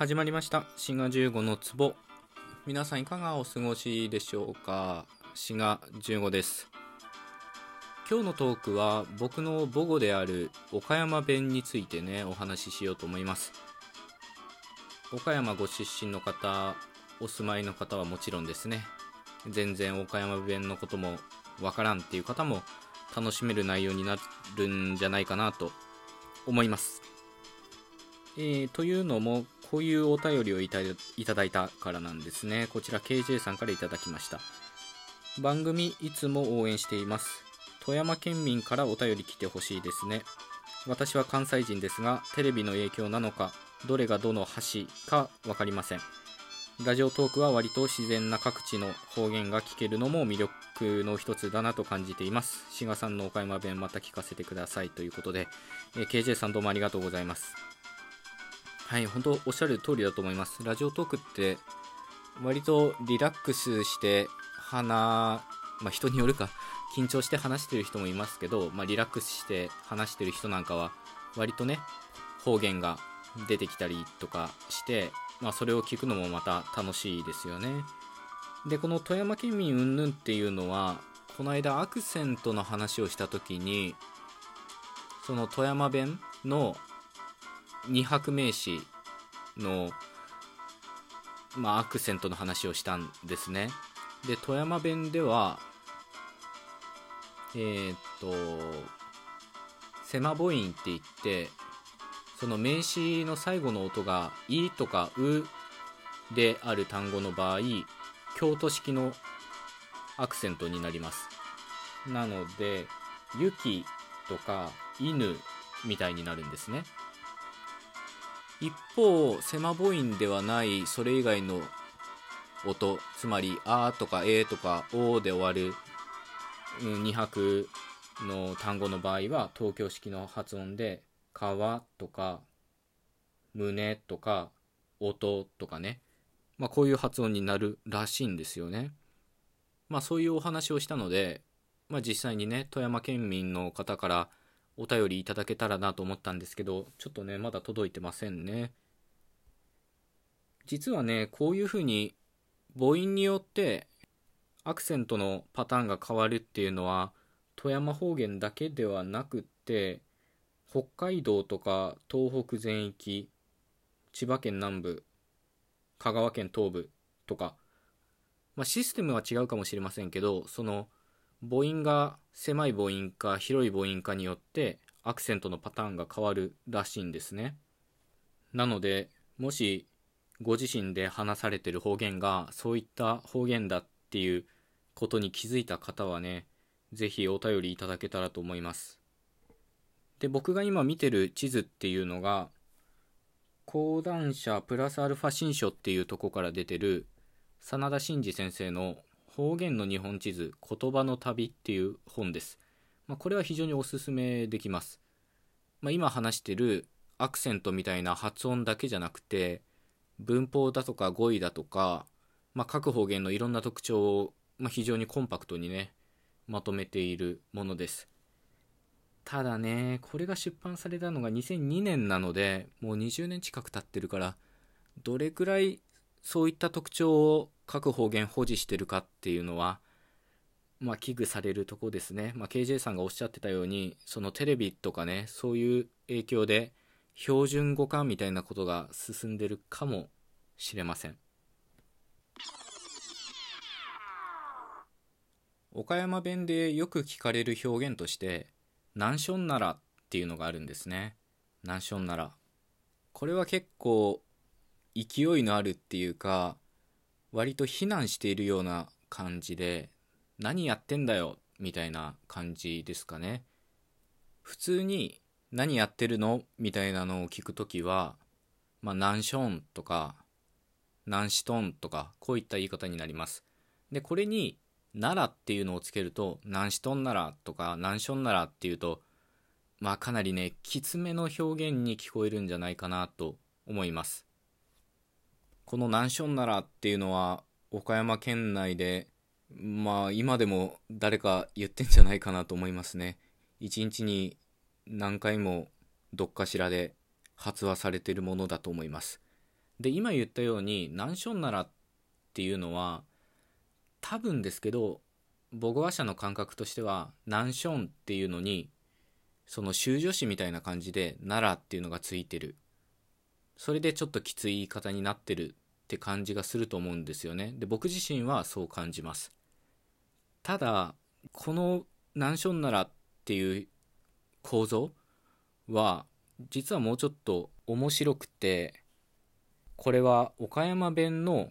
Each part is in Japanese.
始まりました。滋賀15の壺。皆さんいかがお過ごしでしょうか？滋賀15です。今日のトークは僕の母語である岡山弁についてねお話ししようと思います。岡山ご出身の方お住まいの方はもちろんですね。全然岡山弁のこともわからんっていう方も楽しめる内容になるんじゃないかなと思います。えー、というのも、こういうお便りをいただいたからなんですね。こちら KJ さんからいただきました。番組いつも応援しています。富山県民からお便り来てほしいですね。私は関西人ですが、テレビの影響なのか、どれがどの橋か分かりません。ラジオトークは割と自然な各地の方言が聞けるのも魅力の一つだなと感じています。志賀さんの岡山弁また聞かせてくださいということで、え KJ さんどうもありがとうございます。はい、本当おっしゃる通りだと思います。ラジオトークって割とリラックスして話、まあ、人によるか緊張して話してる人もいますけど、まあ、リラックスして話してる人なんかは割とね方言が出てきたりとかして、まあ、それを聞くのもまた楽しいですよね。でこの富山県民云々っていうのはこの間アクセントの話をした時にその富山弁の二拍名詞の、まあ、アクセントの話をしたんですね。で富山弁ではえー、っとセマ母音って言ってその名詞の最後の音が「い」とか「う」である単語の場合京都式のアクセントになります。なので「雪」とか「犬」みたいになるんですね。一方セマ母音ではないそれ以外の音つまり「あ」とか「え」とか「お」で終わる2拍の単語の場合は東京式の発音で「川」とか「胸」とか「音」とかね、まあ、こういう発音になるらしいんですよね。まあそういうお話をしたので、まあ、実際にね富山県民の方からお便りいただけたらなと思ったんですけど、ちょっとね、まだ届いてませんね。実はね、こういう風に母音によってアクセントのパターンが変わるっていうのは富山方言だけではなくって北海道とか東北全域千葉県南部香川県東部とか、まあ、システムは違うかもしれませんけどその母音が狭い母音か広い母音かによってアクセントのパターンが変わるらしいんですね。なので、もしご自身で話されてる方言がそういった方言だっていうことに気づいた方はね、ぜひお便りいただけたらと思います。で、僕が今見てる地図っていうのが、講談社プラスアルファ新書っていうとこから出てる真田真二先生の方言の日本地図言葉の旅っていう本です。まあ、これは非常におすすめできます。まあ、今話してるアクセントみたいな発音だけじゃなくて文法だとか語彙だとか、まあ、各方言のいろんな特徴を、ま非常にコンパクトにねまとめているものですただねこれが出版されたのが2002年なのでもう20年近く経ってるからどれくらいそういった特徴を各方言保持してるかっていうのは、まあ、危惧されるとこですね。まあ、KJ さんがおっしゃってたように、そのテレビとかね、そういう影響で、標準語化みたいなことが進んでるかもしれません。岡山弁でよく聞かれる表現として、ナンションならっていうのがあるんですね。ナンションなら。これは結構勢いのあるっていうか、割と非難しているような感じで何やってんだよみたいな感じですかね。普通に何やってるの？みたいなのを聞くときはまあナンションとかナンシトンとかこういった言い方になります。でこれに奈良っていうのをつけるとナンシトンならとかナンションならっていうとまあかなりねきつめの表現に聞こえるんじゃないかなと思います。この南ションならっていうのは岡山県内でまあ今でも誰か言ってんじゃないかなと思いますね。一日に何回もどっかしらで発話されてるものだと思います。で今言ったように南ションならっていうのは多分ですけど母語話者の感覚としては南ションっていうのにその修助詞みたいな感じで奈良っていうのがついてる。それでちょっときつい言い方になってるって感じがすると思うんですよねで僕自身はそう感じますただこの南ション奈良っていう構造は実はもうちょっと面白くてこれは岡山弁の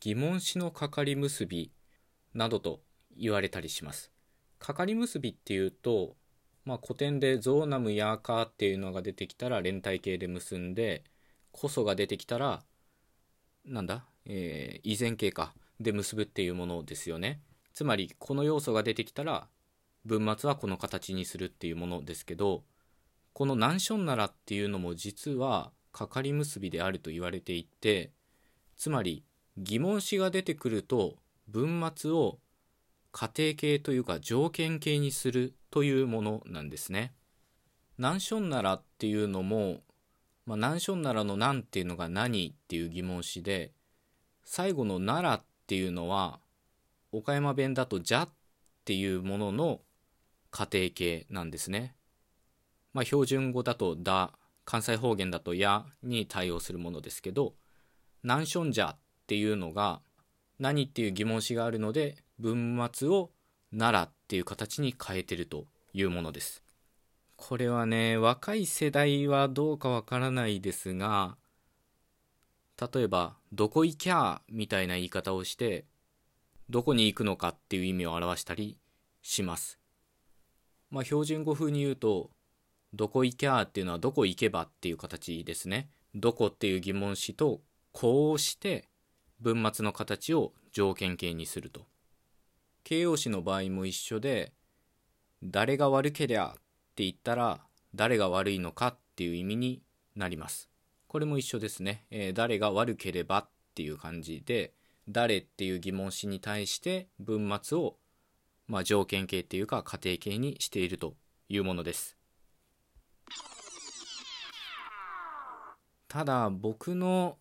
疑問詞のかかり結びなどと言われたりします。かかり結びっていうと、まあ、古典でゾーナムヤーカーっていうのが出てきたら連帯形で結んで、こそが出てきたら、なんだ、えー、依然形かで結ぶっていうものですよね。つまり、この要素が出てきたら、文末はこの形にするっていうものですけど、この難所ならっていうのも実はかかり結びであると言われていてつまり疑問詞が出てくると文末を仮定形というか条件形にするというものなんですね。難所ならっていうのも、まあ、難所ならの何っていうのが何っていう疑問詞で最後のならっていうのは岡山弁だとじゃっていうものの仮定形なんですね。まあ、標準語だとだ関西方言だと「や」に対応するものですけど「何ションじゃ」っていうのが何っていう疑問詞があるので文末を「なら」っていう形に変えてるというものです。これはね若い世代はどうかわからないですが例えば「どこ行きゃ」みたいな言い方をしてどこに行くのかっていう意味を表したりします。まあ標準語風に言うとどこ行きゃっていうのはどこ行けばっていう形ですね。どこっていう疑問詞とこうして文末の形を条件形にすると。形容詞の場合も一緒で誰が悪けりゃって言ったら誰が悪いのかっていう意味になります。これも一緒ですね。えー、誰が悪ければっていう感じで誰っていう疑問詞に対して文末をまあ、条件形っていうか仮定形にしているというものです。ただ僕の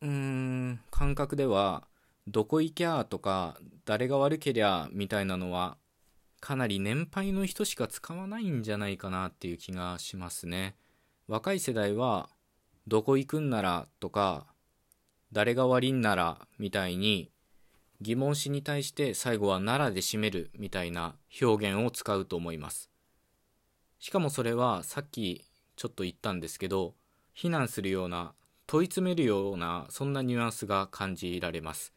うーん感覚ではどこ行きゃとか誰が悪けりゃみたいなのはかなり年配の人しか使わないんじゃないかなっていう気がしますね。若い世代はどこ行くんならとか誰が悪いんならみたいに疑問詞に対して最後は「なら」で締めるみたいな表現を使うと思います。しかもそれはさっきちょっと言ったんですけど非難するような問い詰めるようなそんなニュアンスが感じられます。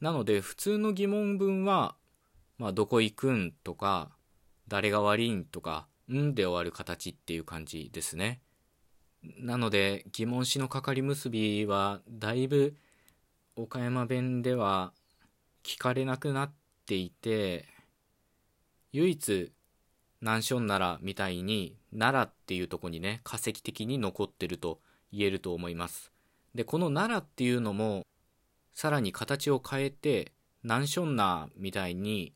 なので普通の疑問文は、まあ、どこ行くんとか誰が悪いんとかんで終わる形っていう感じですね。なので疑問詞のかかり結びはだいぶ岡山弁では聞かれなくなっていて唯一南ション奈良みたいに奈良っていうとこにね化石的に残ってると言えると思います。でこの奈良っていうのもさらに形を変えて南ションナーみたいに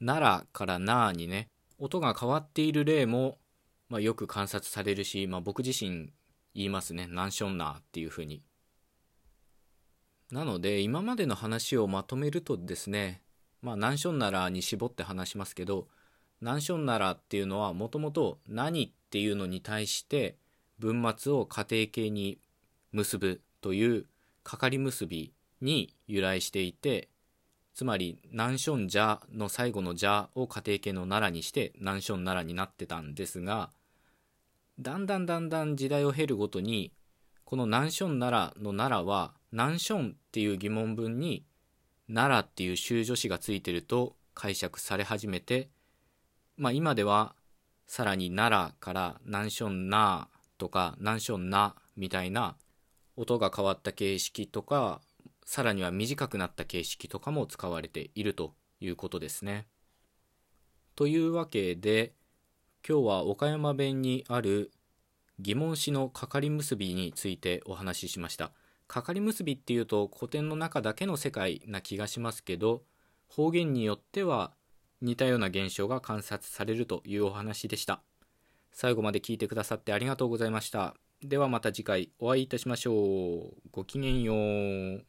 奈良からナーにね音が変わっている例も、まあ、よく観察されるし、まあ、僕自身言いますね。南ションナーっていうふうに。なので今までの話をまとめるとですねまあ南ションナラに絞って話しますけど難所ならっていうのはもともと何っていうのに対して文末を仮定形に結ぶというかかり結びに由来していてつまり難所んじゃの最後のじゃを仮定形の奈良にして難所ん奈良になってたんですがだんだんだんだん時代を経るごとにこの難所ん奈良の奈良は難所んっていう疑問文に奈良っていう修助詞がついてると解釈され始めてまあ、今ではさらに奈良から南ションナーとか南ションナみたいな音が変わった形式とかさらには短くなった形式とかも使われているということですね。というわけで今日は岡山弁にある疑問詞のかかり結びについてお話ししました。かかり結びっていうと古典の中だけの世界な気がしますけど方言によっては似たような現象が観察されるというお話でした。最後まで聞いてくださってありがとうございました。ではまた次回お会いいたしましょうごきげんよう